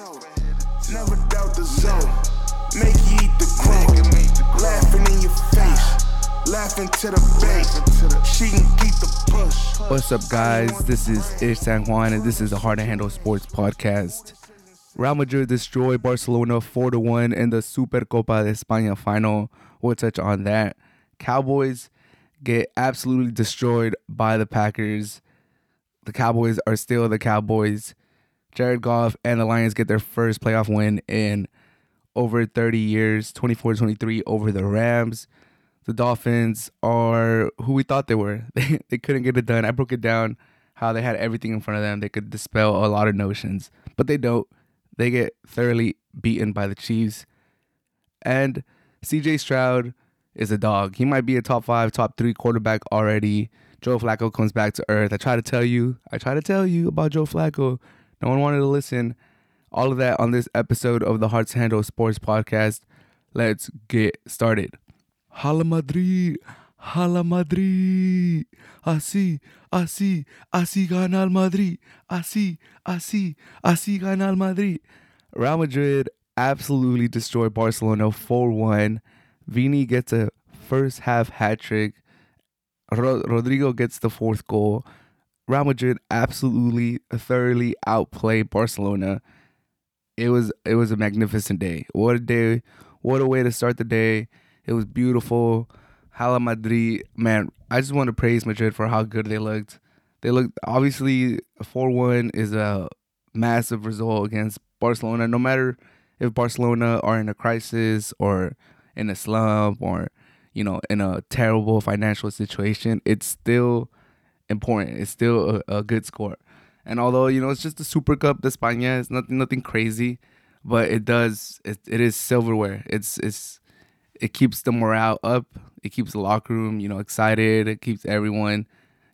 Never doubt the zone. Make you eat the crow. Laughing in your face. Laughing to the base. She can keep the push. What's up, guys? This is Ish San Juan, and this is the Hard to Handle Sports Podcast. Real Madrid destroyed Barcelona 4 to 1 in the Supercopa de España final. We'll touch on that. Cowboys get absolutely destroyed by the Packers. The Cowboys are still the Cowboys. Jared Goff and the Lions get their first playoff win in over 30 years, 24 23 over the Rams. The Dolphins are who we thought they were. They, they couldn't get it done. I broke it down how they had everything in front of them. They could dispel a lot of notions, but they don't. They get thoroughly beaten by the Chiefs. And CJ Stroud is a dog. He might be a top five, top three quarterback already. Joe Flacco comes back to earth. I try to tell you, I try to tell you about Joe Flacco. No one wanted to listen. All of that on this episode of the Hard to Handle Sports Podcast. Let's get started. Hala Madrid, Hala Madrid. Así, así, así gana el Madrid. Así, así, así gana el Madrid. Real Madrid absolutely destroyed Barcelona 4 1. Vini gets a first half hat trick. Rodrygo gets the fourth goal. Real Madrid absolutely thoroughly outplayed Barcelona. It was it was a magnificent day. What a day! What a way to start the day. It was beautiful. Hala Madrid, man. I just want to praise Madrid for how good they looked. They looked obviously four one is a massive result against Barcelona. No matter if Barcelona are in a crisis or in a slump or you know in a terrible financial situation, it's still important. It's still a, a good score. And although you know it's just the Super Cup de España, it's nothing nothing crazy, but it does it, it is silverware. It's it's it keeps the morale up. It keeps the locker room you know excited. It keeps everyone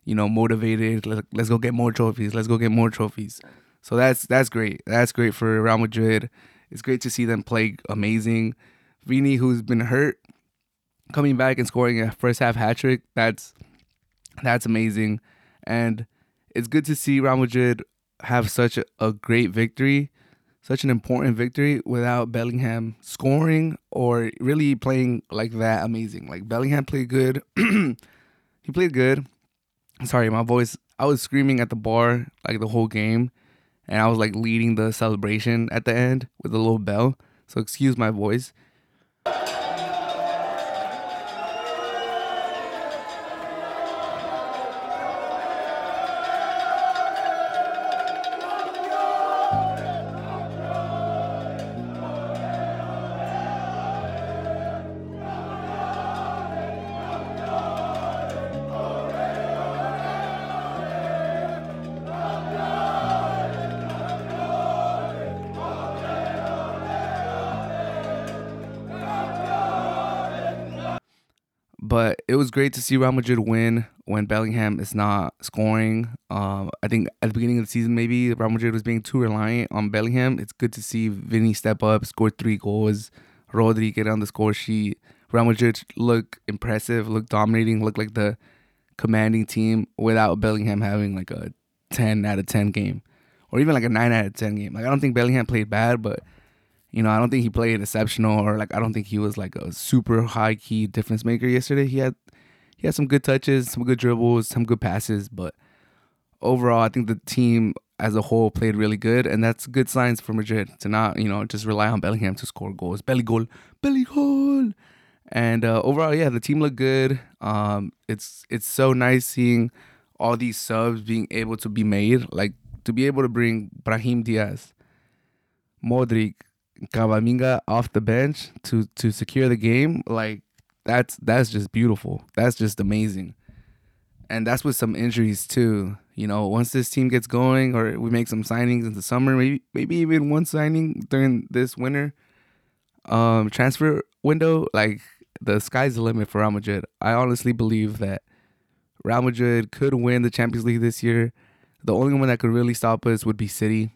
you know motivated. Let, let's go get more trophies. Let's go get more trophies. So that's that's great. That's great for Real Madrid. It's great to see them play amazing. Vini, who's been hurt, coming back and scoring a first half hat trick. That's that's amazing, and it's good to see Real Madrid have such a, a great victory, such an important victory without Bellingham scoring or really playing like that amazing. Like Bellingham played good. he played good. Sorry, my voice. I was screaming at the bar like the whole game, and I was like leading the celebration at the end with a little bell. So excuse my voice. Great to see Real Madrid win when Bellingham is not scoring. Um, I think at the beginning of the season, maybe Real Madrid was being too reliant on Bellingham. It's good to see Vini step up, score three goals, Rodri get on the score sheet. Real Madrid look impressive, look dominating, look like the commanding team without Bellingham having like a 10 out of 10 game or even like a 9 out of 10 game. Like, I don't think Bellingham played bad, but you know, I don't think he played exceptional or like I don't think he was like a super high key difference maker yesterday. He had he had some good touches, some good dribbles, some good passes, but overall I think the team as a whole played really good and that's good signs for Madrid to not, you know, just rely on Bellingham to score goals. Belly goal, belly goal. And uh, overall, yeah, the team looked good. Um, it's it's so nice seeing all these subs being able to be made, like to be able to bring Brahim Diaz, Modric, Camavinga off the bench to to secure the game, like that's that's just beautiful. That's just amazing. And that's with some injuries too. You know, once this team gets going or we make some signings in the summer, maybe maybe even one signing during this winter um transfer window, like the sky's the limit for Real Madrid. I honestly believe that Real Madrid could win the Champions League this year. The only one that could really stop us would be City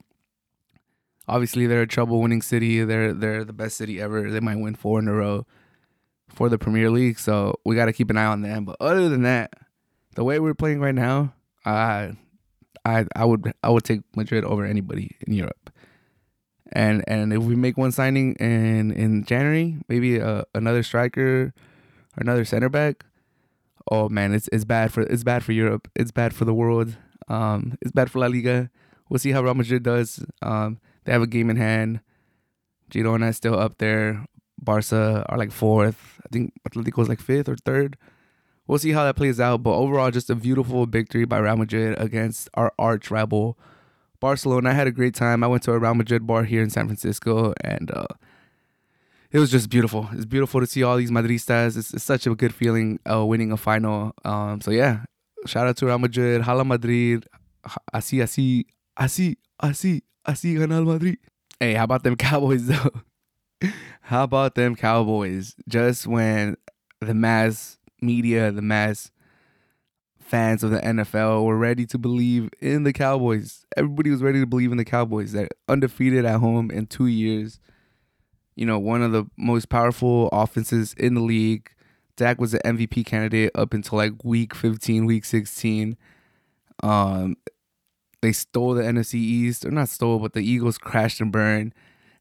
obviously they're a treble winning city. They're they're the best city ever. They might win four in a row for the Premier League. So we got to keep an eye on them. But other than that, the way we're playing right now, I I I would I would take Madrid over anybody in Europe. And and if we make one signing in in January, maybe uh, another striker, another center back. Oh man, it's it's bad for it's bad for Europe. It's bad for the world. Um, it's bad for La Liga. We'll see how Real Madrid does. Um, they have a game in hand. Girona is still up there. Barca are like fourth. I think Atletico is like fifth or third. We'll see how that plays out. But overall, just a beautiful victory by Real Madrid against our arch rival Barcelona. I had a great time. I went to a Real Madrid bar here in San Francisco, and uh, it was just beautiful. It's beautiful to see all these Madristas. It's, it's such a good feeling uh, winning a final. Um, so yeah, shout out to Real Madrid. Hala Madrid. Así, así, así, así, así gana Madrid. Hey, how about them Cowboys though? how about them Cowboys? Just when the mass media, the mass fans of the NFL were ready to believe in the Cowboys. Everybody was ready to believe in the Cowboys. They're undefeated at home in two years. You know, one of the most powerful offenses in the league. Dak was the MVP candidate up until like week 15, week 16. Um, they stole the NFC East, or not stole, but the Eagles crashed and burned.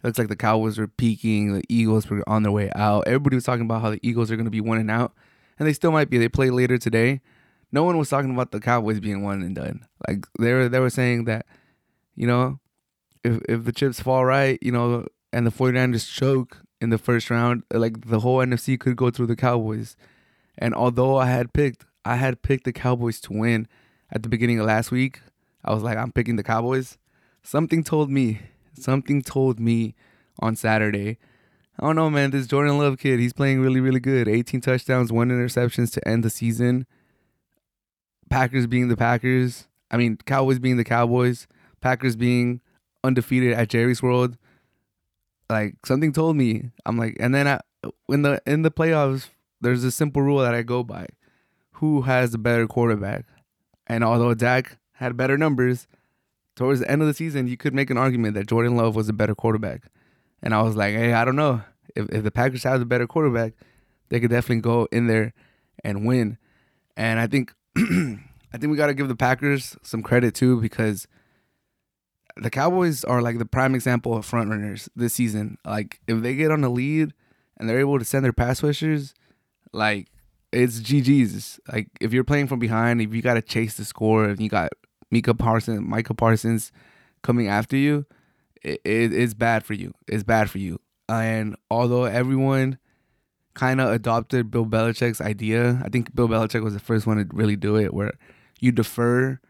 It looks like the Cowboys were peaking, the Eagles were on their way out. Everybody was talking about how the Eagles are going to be one and out, and they still might be. They play later today. No one was talking about the Cowboys being one and done. Like they were, they were saying that, you know, if if the chips fall right, you know, and the 49ers choke in the first round, like the whole NFC could go through the Cowboys. And although I had picked, I had picked the Cowboys to win at the beginning of last week. I was like, I'm picking the Cowboys. Something told me, something told me on Saturday. I don't know, man. This Jordan Love kid, he's playing really, really good. 18 touchdowns, one interceptions to end the season. Packers being the Packers. I mean, Cowboys being the Cowboys. Packers being undefeated at Jerry's World. Like something told me, I'm like, and then I, in the in the playoffs, there's a simple rule that I go by: who has the better quarterback? And although Dak had better numbers, towards the end of the season, you could make an argument that Jordan Love was a better quarterback. And I was like, hey, I don't know. If, if the Packers have the better quarterback, they could definitely go in there and win. And I think I think we got to give the Packers some credit too because the Cowboys are like the prime example of front runners this season. Like if they get on the lead and they're able to send their pass rushers, like it's GG's. Like if you're playing from behind, if you got to chase the score, and you got Micah Parsons, Micah Parsons coming after you, it, it, it's bad for you. It's bad for you. And although everyone kind of adopted Bill Belichick's idea, I think Bill Belichick was the first one to really do it, where you defer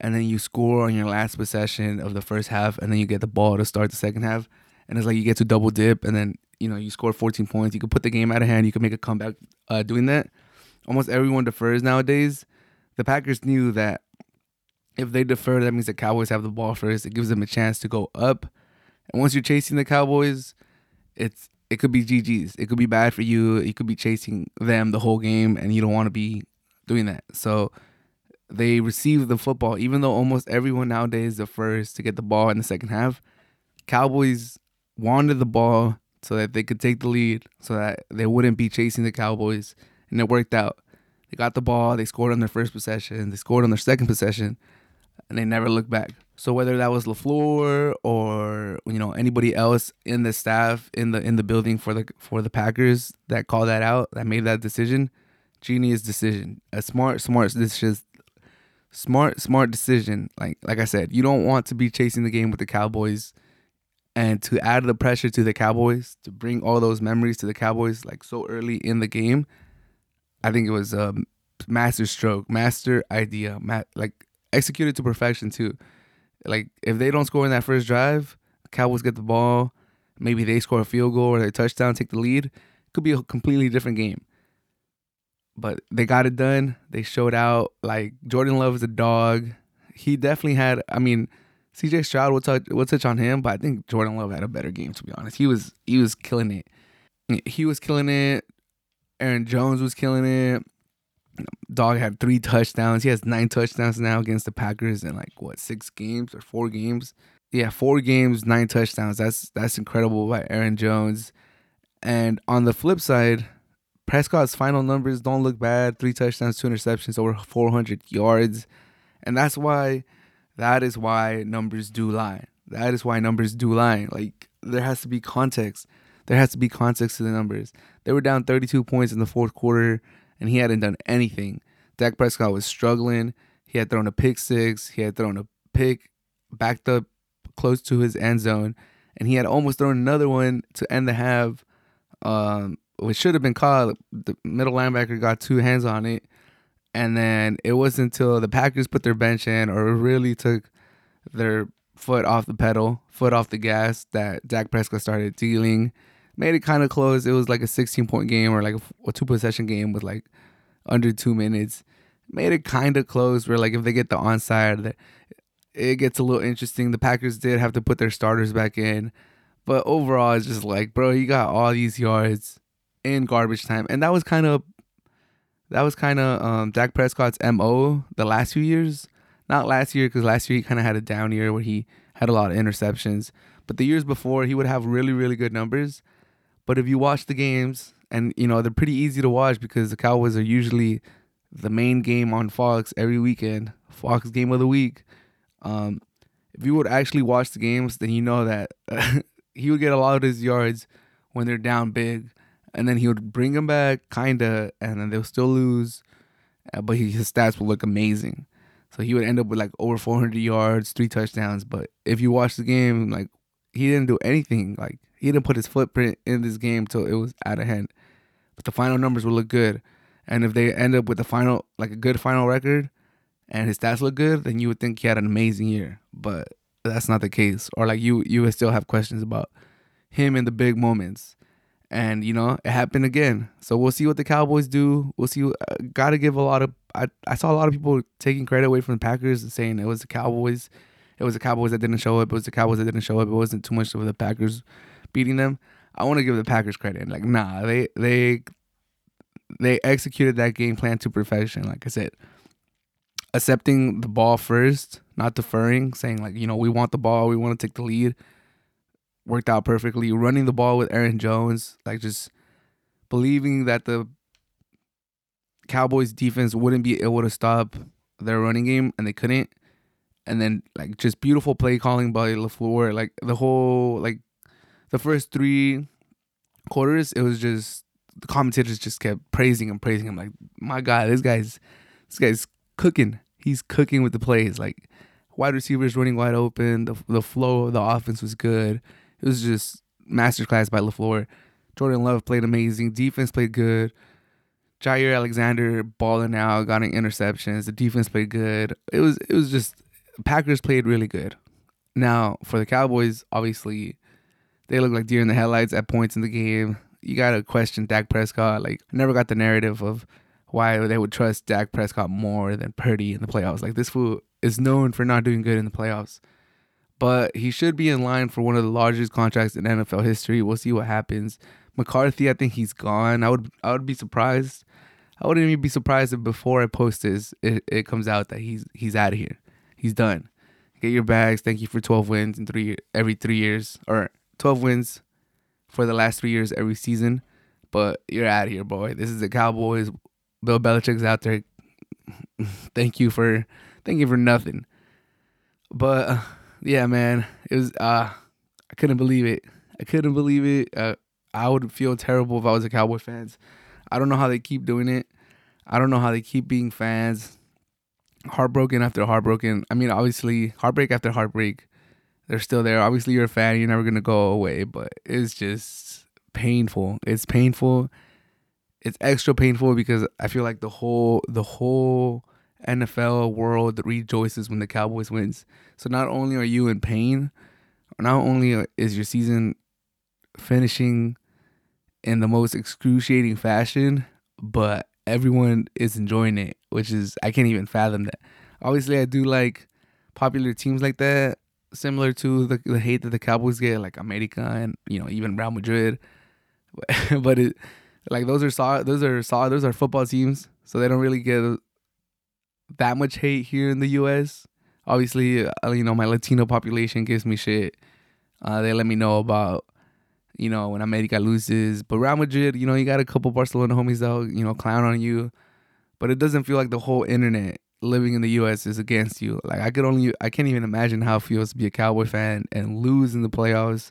and then you score on your last possession of the first half, and then you get the ball to start the second half, and it's like you get to double dip, and then you know you score 14 points. You can put the game out of hand. You can make a comeback uh, doing that. Almost everyone defers nowadays. The Packers knew that if they defer, that means the Cowboys have the ball first. It gives them a chance to go up. And once you're chasing the Cowboys, it's it could be GG's. It could be bad for you. You could be chasing them the whole game, and you don't want to be doing that. So they receive the football, even though almost everyone nowadays defers to get the ball in the second half. Cowboys wanted the ball so that they could take the lead, so that they wouldn't be chasing the Cowboys, and it worked out. They got the ball, they scored on their first possession, they scored on their second possession, and they never looked back. So whether that was LaFleur or you know anybody else in the staff in the in the building for the for the Packers that called that out, that made that decision, genius decision, a smart smart decision, smart smart decision. Like like I said, you don't want to be chasing the game with the Cowboys, and to add the pressure to the Cowboys to bring all those memories to the Cowboys like so early in the game. I think it was a master stroke, master idea, ma- like executed to perfection too. Like if they don't score in that first drive, Cowboys get the ball, maybe they score a field goal or a touchdown, take the lead. Could be a completely different game. But they got it done. They showed out. Like Jordan Love is a dog. He definitely had. I mean, C.J. Stroud. We'll touch. We'll touch on him. But I think Jordan Love had a better game. To be honest, he was. He was killing it. He was killing it. Aaron Jones was killing it. Dog had three touchdowns. He has nine touchdowns now against the Packers in like what six games or four games. Yeah, four games, nine touchdowns. That's that's incredible by Aaron Jones. And on the flip side, Prescott's final numbers don't look bad. Three touchdowns, two interceptions, over 400 yards. And that's why, that is why numbers do lie. That is why numbers do lie. Like there has to be context. There has to be context to the numbers. They were down 32 points in the fourth quarter, and he hadn't done anything. Dak Prescott was struggling. He had thrown a pick six. He had thrown a pick backed up close to his end zone, and he had almost thrown another one to end the half, um, which should have been caught. The middle linebacker got two hands on it, and then it wasn't until the Packers put their bench in or really took their foot off the pedal, foot off the gas, that Dak Prescott started dealing. Made it kind of close. It was like a 16 point game or like a, a two possession game with like under two minutes. Made it kind of close where like if they get the onside, it gets a little interesting. The Packers did have to put their starters back in, but overall, it's just like, bro, you got all these yards in garbage time, and that was kind of that was kind of um, Dak Prescott's mo the last few years. Not last year because last year he kind of had a down year where he had a lot of interceptions, but the years before he would have really really good numbers. But if you watch the games, and you know they're pretty easy to watch because the Cowboys are usually the main game on Fox every weekend, Fox game of the week. Um, if you would actually watch the games, then you know that he would get a lot of his yards when they're down big, and then he would bring them back, kinda, and then they'll still lose, uh, but his stats would look amazing. So he would end up with like over 400 yards, three touchdowns. But if you watch the game, like he didn't do anything. Like he didn't put his footprint in this game till it was out of hand. But the final numbers will look good, and if they end up with a final, like a good final record, and his stats look good, then you would think he had an amazing year. But that's not the case. Or like you you would still have questions about him in the big moments. And you know, it happened again. So we'll see what the Cowboys do. We'll see. Uh, Got to give a lot of. I, I saw a lot of people taking credit away from the Packers and saying it was the Cowboys. It was the Cowboys that didn't show up. It was the Cowboys that didn't show up. It wasn't too much of the Packers beating them. I want to give the Packers credit. Like, nah, they they they executed that game plan to perfection. Like I said, accepting the ball first, not deferring, saying like, you know, we want the ball, we want to take the lead. Worked out perfectly. Running the ball with Aaron Jones, like just believing that the Cowboys defense wouldn't be able to stop their running game and they couldn't. And then like just beautiful play calling by LaFleur. Like the whole like the first three quarters, it was just the commentators just kept praising him, praising him. Like, my God, this guy's this guy's cooking. He's cooking with the plays. Like wide receivers running wide open. The the flow of the offense was good. It was just masterclass by LaFleur. Jordan Love played amazing. Defense played good. Jaire Alexander balling out, got an interceptions. The defense played good. It was it was just Packers played really good. Now for the Cowboys, obviously, they look like deer in the headlights at points in the game. You gotta question Dak Prescott. Like, I never got the narrative of why they would trust Dak Prescott more than Purdy in the playoffs. Like this fool is known for not doing good in the playoffs but he should be in line for one of the largest contracts in NFL history. We'll see what happens. McCarthy, I think he's gone. I would I would be surprised. I wouldn't even be surprised if before I post this, it, it comes out that he's he's out of here. He's done. Get your bags. Thank you for 12 wins in three every three years, or 12 wins for the last three years every season. But you're out of here, boy. This is the Cowboys. Bill Belichick's out there. thank you for thank you for nothing. But. Uh, yeah, man, it was. Uh, I couldn't believe it. I couldn't believe it. Uh, I would feel terrible if I was a Cowboy fans. I don't know how they keep doing it. I don't know how they keep being fans. Heartbroken after heartbroken. I mean, obviously, heartbreak after heartbreak. They're still there. Obviously, you're a fan. You're never gonna go away. But it's just painful. It's painful. It's extra painful because I feel like the whole the whole NFL world rejoices when the Cowboys wins. So not only are you in pain, not only is your season finishing in the most excruciating fashion, but everyone is enjoying it, which is I can't even fathom that. Obviously, I do like popular teams like that, similar to the, the hate that the Cowboys get, like America and you know even Real Madrid. but it like those are solid, those are solid, those are football teams, so they don't really get that much hate here in the U.S. Obviously, uh, you know my Latino population gives me shit. Uh, they let me know about you know when America loses, but Real Madrid, you know, you got a couple Barcelona homies that you know clown on you, but it doesn't feel like the whole internet living in the U.S. is against you. Like I could only, I can't even imagine how it feels to be a Cowboy fan and lose in the playoffs,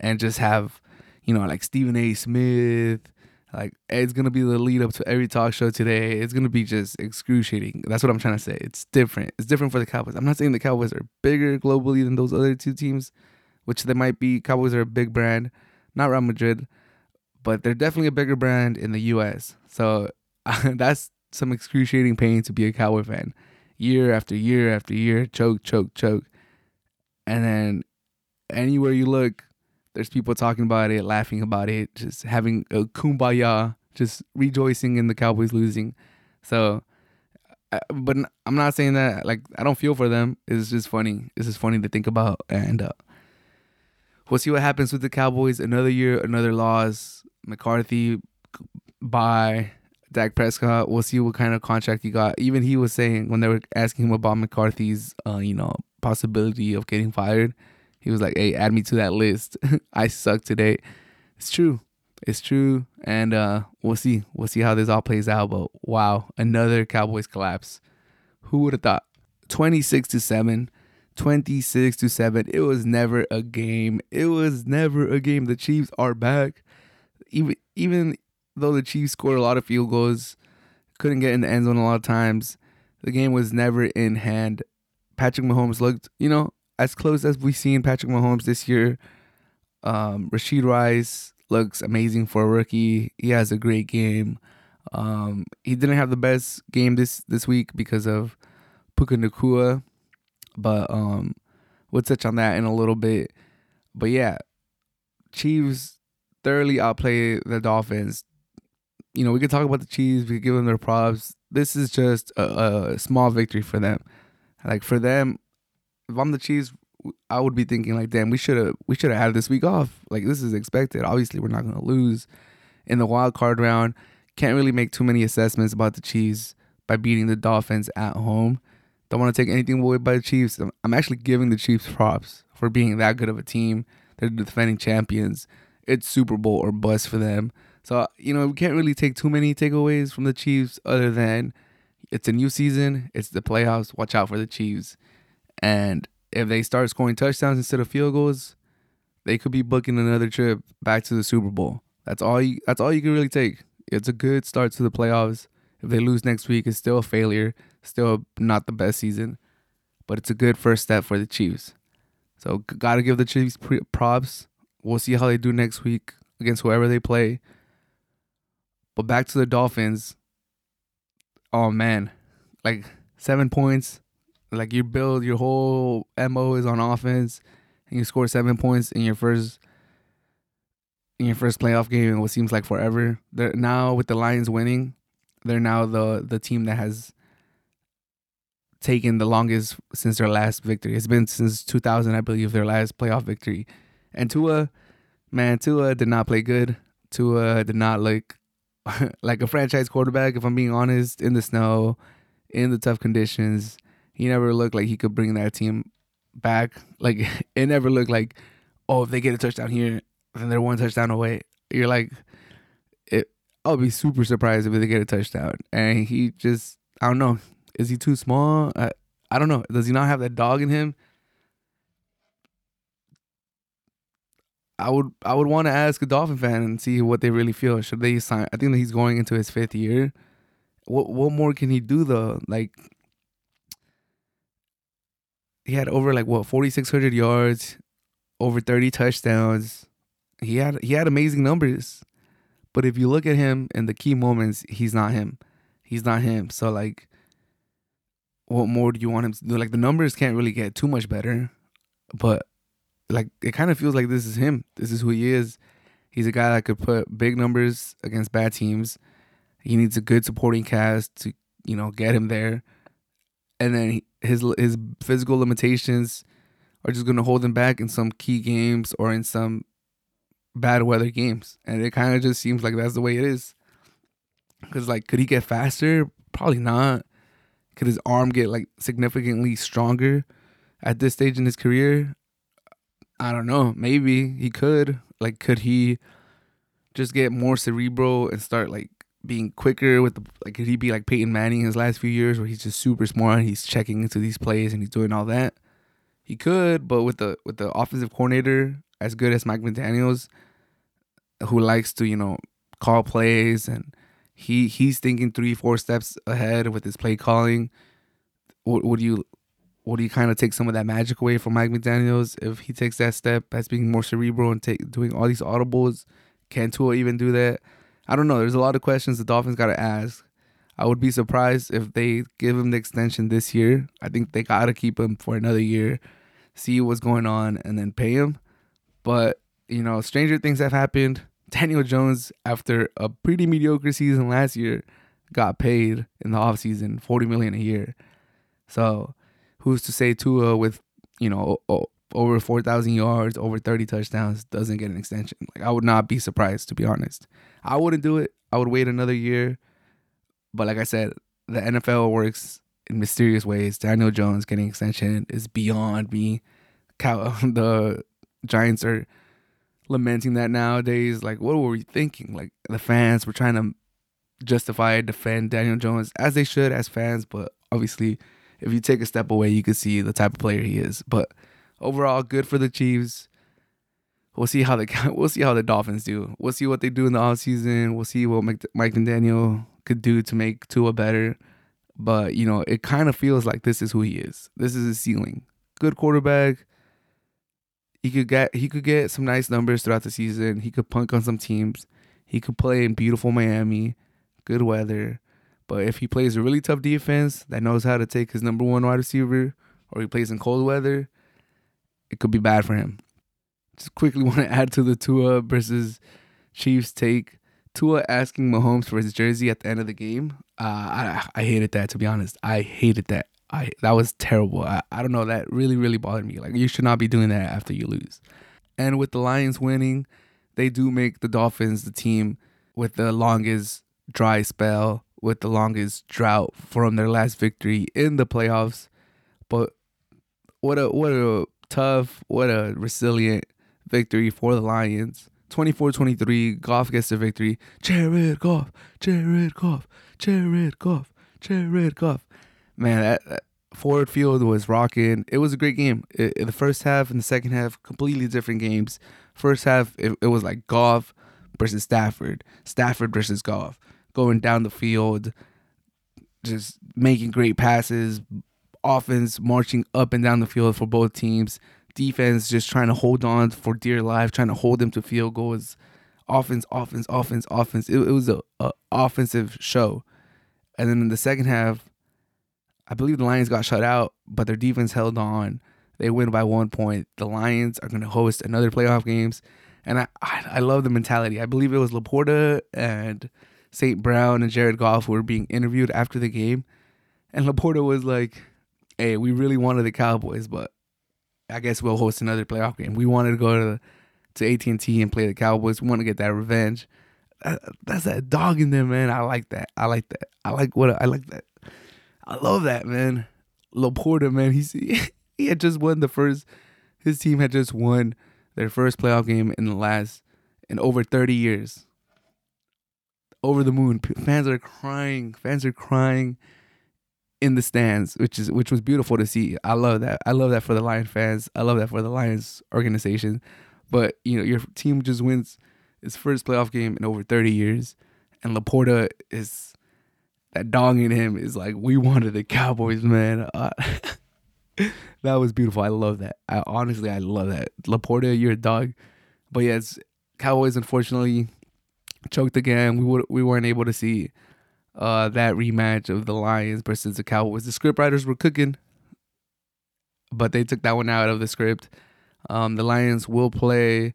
and just have, you know, like Stephen A. Smith. Like it's gonna be the lead up to every talk show today. It's gonna be just excruciating. That's what I'm trying to say. It's different. It's different for the Cowboys. I'm not saying the Cowboys are bigger globally than those other two teams, which they might be. Cowboys are a big brand, not Real Madrid, but they're definitely a bigger brand in the U.S. So that's some excruciating pain to be a Cowboy fan, year after year after year, choke, choke, choke, and then anywhere you look, there's people talking about it, laughing about it, just having a kumbaya, just rejoicing in the Cowboys losing. So, but I'm not saying that like I don't feel for them. It's just funny. It's just funny to think about, and uh, we'll see what happens with the Cowboys. Another year, another loss. McCarthy by Dak Prescott. We'll see what kind of contract he got. Even he was saying when they were asking him about McCarthy's, uh, you know, possibility of getting fired he was like, "Hey, add me to that list. I suck today." It's true. It's true, and uh, we'll see. We'll see how this all plays out. But wow, another Cowboys collapse. Who would have thought? Twenty six to seven. 26 to 7. It was never a game. It was never a game. The Chiefs are back. Even even though the Chiefs scored a lot of field goals, couldn't get in the end zone a lot of times, the game was never in hand. Patrick Mahomes looked, you know, as close as we've seen Patrick Mahomes this year. Um, Rashee Rice looks amazing for a rookie. He has a great game. Um, he didn't have the best game this this week because of Puka Nacua, but um, we'll touch on that in a little bit. But yeah, Chiefs thoroughly outplay the Dolphins. You know, we could talk about the Chiefs. We could give them their props. This is just a, a small victory for them. Like for them, if I'm the Chiefs, I would be thinking like, damn, we should have we should have had this week off. Like this is expected. Obviously, we're not gonna lose in the wild card round. Can't really make too many assessments about the Chiefs by beating the Dolphins at home. Don't want to take anything away by the Chiefs. I'm actually giving the Chiefs props for being that good of a team. They're the defending champions. It's Super Bowl or bust for them. So you know we can't really take too many takeaways from the Chiefs other than it's a new season. It's the playoffs. Watch out for the Chiefs. And if they start scoring touchdowns instead of field goals, they could be booking another trip back to the Super Bowl. That's all you that's all you can really take. It's a good start to the playoffs. If they lose next week, it's still a failure, still not the best season, but it's a good first step for the Chiefs. So got to give the Chiefs props. We'll see how they do next week against whoever they play. But back to the Dolphins. Oh man, like 7 points like you build your whole mo is on offense, and you score seven points in your first in your first playoff game in what seems like forever. They're now with the Lions winning, they're now the the team that has taken the longest since their last victory. It's been since 2000, I believe, their last playoff victory. And Tua, man, Tua did not play good. Tua did not look like a franchise quarterback, if I'm being honest, in the snow, in the tough conditions he never looked like he could bring that team back. Like it never looked like, oh, if they get a touchdown here, then they're one touchdown away. You're like, it. I'll be super surprised if they get a touchdown. And he just, I don't know, is he too small? I, I don't know. Does he not have that dog in him? I would I would want to ask a Dolphin fan and see what they really feel. Should they sign? I think that he's going into his fifth year. What what more can he do though? Like he had over like what 4600 yards, over 30 touchdowns. He had he had amazing numbers. But if you look at him in the key moments, he's not him. He's not him. So like what more do you want him to do? Like the numbers can't really get too much better. But like it kind of feels like this is him. This is who he is. He's a guy that could put big numbers against bad teams. He needs a good supporting cast to, you know, get him there. And then he, his his physical limitations are just going to hold him back in some key games or in some bad weather games, and it kind of just seems like that's the way it is. Because like, could he get faster? Probably not. Could his arm get like significantly stronger at this stage in his career? I don't know. Maybe he could. Like, could he just get more cerebral and start like being quicker with the like could he be like Peyton Manning in his last few years where he's just super smart and he's checking into these plays and he's doing all that. He could, but with the with the offensive coordinator as good as Mike McDaniel's, who likes to you know call plays and he he's thinking three four steps ahead with his play calling. Would, would you would you kind of take some of that magic away from Mike McDaniel's if he takes that step as being more cerebral and take doing all these audibles? Can Tua even do that? I don't know. There's a lot of questions the Dolphins got to ask. I would be surprised if they give him the extension this year. I think they got to keep him for another year, see what's going on, and then pay him. But, you know, stranger things have happened. Daniel Jones, after a pretty mediocre season last year, got paid in the offseason 40 million a year. So, who's to say Tua with, you know, over 4,000 yards, over 30 touchdowns doesn't get an extension? Like I would not be surprised to be honest. I wouldn't do it. I would wait another year. But like I said, the NFL works in mysterious ways. Daniel Jones getting extension is beyond me. the Giants are lamenting that nowadays. Like, what were we thinking? Like, the fans were trying to justify defend Daniel Jones as they should as fans, but obviously, if you take a step away, you can see the type of player he is. But overall, good for the Chiefs. We'll see how the we'll see how the Dolphins do. We'll see what they do in the offseason. We'll see what Mike, Mike McDaniel could do to make Tua better. But you know, it kind of feels like this is who he is. This is his ceiling. Good quarterback he could get he could get some nice numbers throughout the season. He could punk on some teams. He could play in beautiful Miami, good weather. But if he plays a really tough defense that knows how to take his number one wide receiver, or he plays in cold weather, it could be bad for him. Just quickly want to add to the Tua versus Chiefs take. Tua asking Mahomes for his jersey at the end of the game. Uh, I I hated that to be honest. I hated that. I that was terrible. I, I don't know. That really really bothered me. Like you should not be doing that after you lose. And with the Lions winning, they do make the Dolphins the team with the longest dry spell, with the longest drought from their last victory in the playoffs. But what a what a tough, what a resilient victory for the Lions. 24-23, Goff gets the victory. Jared Goff, Jared Goff, Jared Goff, Jared Goff man, that, that Ford Field was rocking. It was a great game. It, the first half and the second half, completely different games. First half, it, it was like Goff versus Stafford, Stafford versus Goff, going down the field, just making great passes. Offense marching up and down the field for both teams. Defense just trying to hold on for dear life, trying to hold them to field goals. Offense, offense, offense, offense. It, it was a, a offensive show. And then in the second half, I believe the Lions got shut out, but their defense held on. They win by one point. The Lions are going to host another playoff games, and I, I, I love the mentality. I believe it was LaPorta and St. Brown and Jared Goff were being interviewed after the game, and LaPorta was like, "Hey, we really wanted the Cowboys, but I guess we'll host another playoff game. We wanted to go to to AT and T and play the Cowboys. We want to get that revenge." that's that dog in there, man. I like that. I like that. I like what I like that. I love that man. LaPorta, man, he's he had just won the first. His team had just won their first playoff game in the last in over thirty years. Over the moon, fans are crying. Fans are crying in the stands, which is which was beautiful to see. I love that. I love that for the Lion fans. I love that for the Lions organization. But you know, your team just wins its first playoff game in over thirty years, and LaPorta is that dog in him is like, we wanted the Cowboys, man. Uh, that was beautiful. I love that. I honestly, I love that. LaPorta, you're a dog. But yes, Cowboys unfortunately choked again. We would we weren't able to see uh, that rematch of the Lions versus the Cowboys. The scriptwriters were cooking, but they took that one out of the script. Um, the Lions will play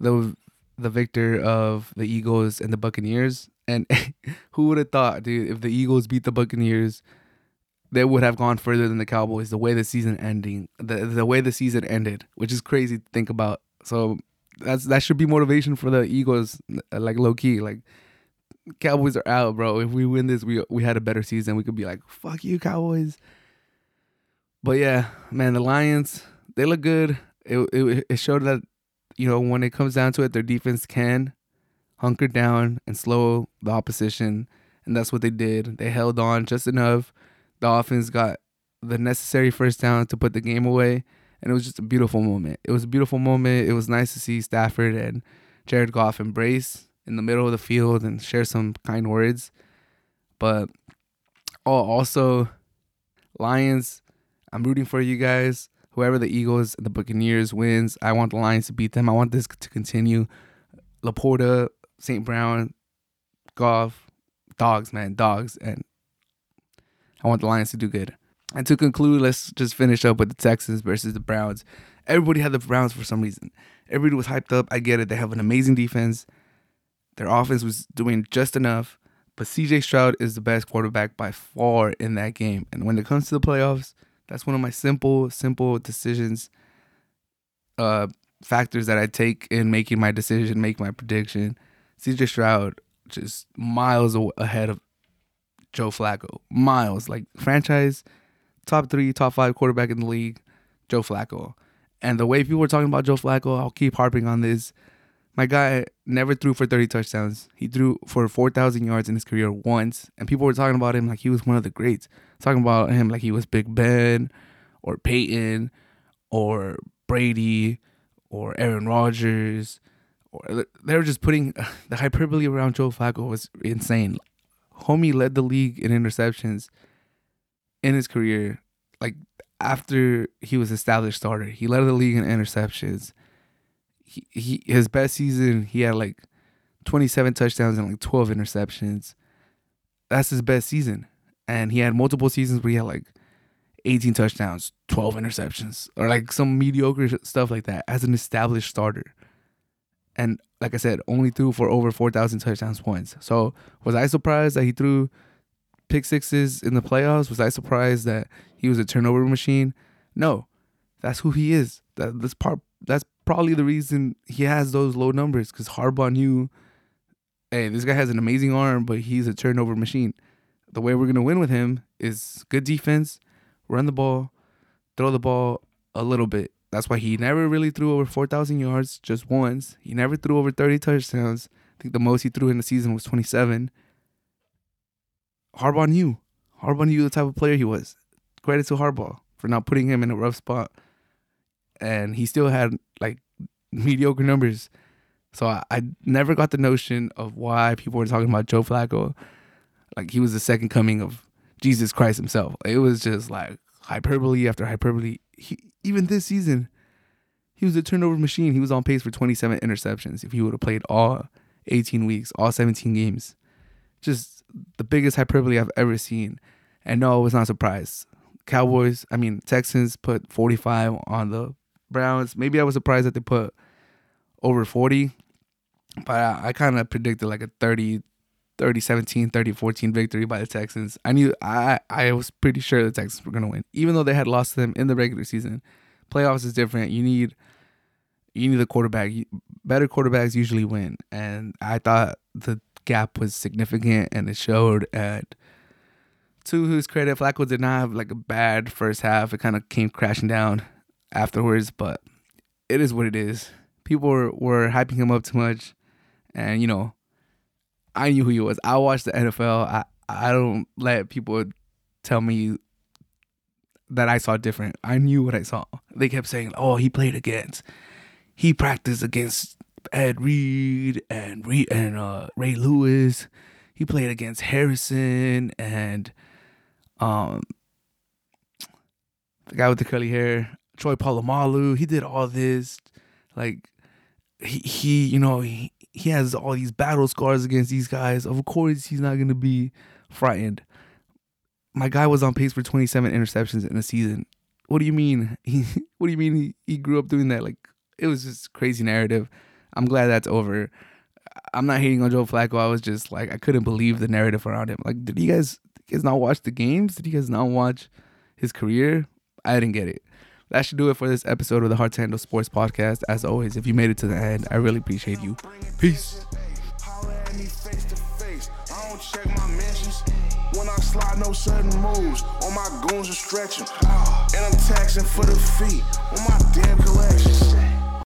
the the victor of the Eagles and the Buccaneers and who would have thought, dude, if the Eagles beat the Buccaneers, they would have gone further than the Cowboys. The way the season ending, the the way the season ended, which is crazy to think about. So that's that should be motivation for the Eagles, uh, like low key, like Cowboys are out, bro. If we win this, we we had a better season. We could be like, fuck you, Cowboys. But yeah, man, the Lions they look good. It it, it showed that you know when it comes down to it, their defense can hunker down and slow the opposition. And that's what they did. They held on just enough. The offense got the necessary first down to put the game away. and it was just a beautiful moment. It was a beautiful moment. It was nice to see Stafford and Jared Goff embrace in the middle of the field and share some kind words. But oh, also Lions, I'm rooting for you guys. Whoever the Eagles, the Buccaneers wins, I want the Lions to beat them. I want this to continue. LaPorta, St. Brown, Goff, dogs, man, dogs, and I want the Lions to do good. And to conclude, let's just finish up with the Texans versus the Browns. Everybody had the Browns for some reason. Everybody was hyped up. I get it. They have an amazing defense. Their offense was doing just enough. But CJ Stroud is the best quarterback by far in that game. And when it comes to the playoffs, that's one of my simple, simple decisions, uh, factors that I take in making my decision, make my prediction. CJ Stroud just miles ahead of Joe Flacco. Miles, like franchise top three, top five quarterback in the league, Joe Flacco. And the way people were talking about Joe Flacco, I'll keep harping on this. My guy never threw for 30 touchdowns. He threw for 4,000 yards in his career once. And people were talking about him like he was one of the greats. Talking about him like he was Big Ben or Peyton or Brady or Aaron Rodgers. Or they were just putting the hyperbole around Joe Flacco was insane. Homie led the league in interceptions in his career. Like after he was established starter, he led the league in interceptions he, he his best season he had like 27 touchdowns and like 12 interceptions. That's his best season. And he had multiple seasons where he had like 18 touchdowns, 12 interceptions, or like some mediocre stuff like that as an established starter. And like I said, only threw for over 4,000 touchdowns points. So was I surprised that he threw pick sixes in the playoffs? Was I surprised that he was a turnover machine? No, that's who he is. That, that's part. That's probably the reason he has those low numbers because Harbaugh knew, hey, this guy has an amazing arm, but he's a turnover machine. The way we're gonna win with him is good defense, run the ball, throw the ball a little bit. That's why he never really threw over 4,000 yards just once. He never threw over 30 touchdowns. I think the most he threw in the season was 27. Harbaugh knew. Harbaugh knew the type of player he was. Credit to Harbaugh for not putting him in a rough spot and he still had like mediocre numbers. So I, I never got the notion of why people were talking about Joe Flacco like he was the second coming of Jesus Christ himself. It was just like hyperbole after hyperbole. He, even this season, he was a turnover machine. He was on pace for 27 interceptions if he would have played all 18 weeks, all 17 games. Just the biggest hyperbole I've ever seen. And no, I was not surprised. Cowboys, I mean, Texans put 45 on the Browns. Maybe I was surprised that they put over 40, but I, I kind of predicted like a 30, 30 17, 30 14 victory by the Texans. I knew I I was pretty sure the Texans were going to win, even though they had lost to them in the regular season. Playoffs is different. You need you need the quarterback. Better quarterbacks usually win, and I thought the gap was significant, and it showed at. To whose credit, Flacco did not have like a bad first half. It kind of came crashing down afterwards, but it is what it is. People were, were hyping him up too much, and you know, I knew who he was. I watched the NFL. I I don't let people tell me that I saw different. I knew what I saw. They kept saying, "Oh, he played against, he practiced against Ed Reed and Reed and uh, Ray Lewis. He played against Harrison and um the guy with the curly hair. Troy Polamalu. He did all this. Like he, he you know, he, he has all these battle scars against these guys. Of course, he's not gonna be frightened. My guy was on pace for 27 interceptions in a season. What do you mean? He, what do you mean he, he grew up doing that? Like it was just crazy narrative. I'm glad that's over. I'm not hating on Joe Flacco. I was just like I couldn't believe the narrative around him. Like, did you guys, did you guys not watch the games? Did you guys not watch his career? I didn't get it that should do it for this episode of the Hard to Handle Sports Podcast. As always, if you made it to the end, I really appreciate you. Peace. When I slide, no sudden moves. My goons are stretching. And I'm taxing for the feet on my damn collections.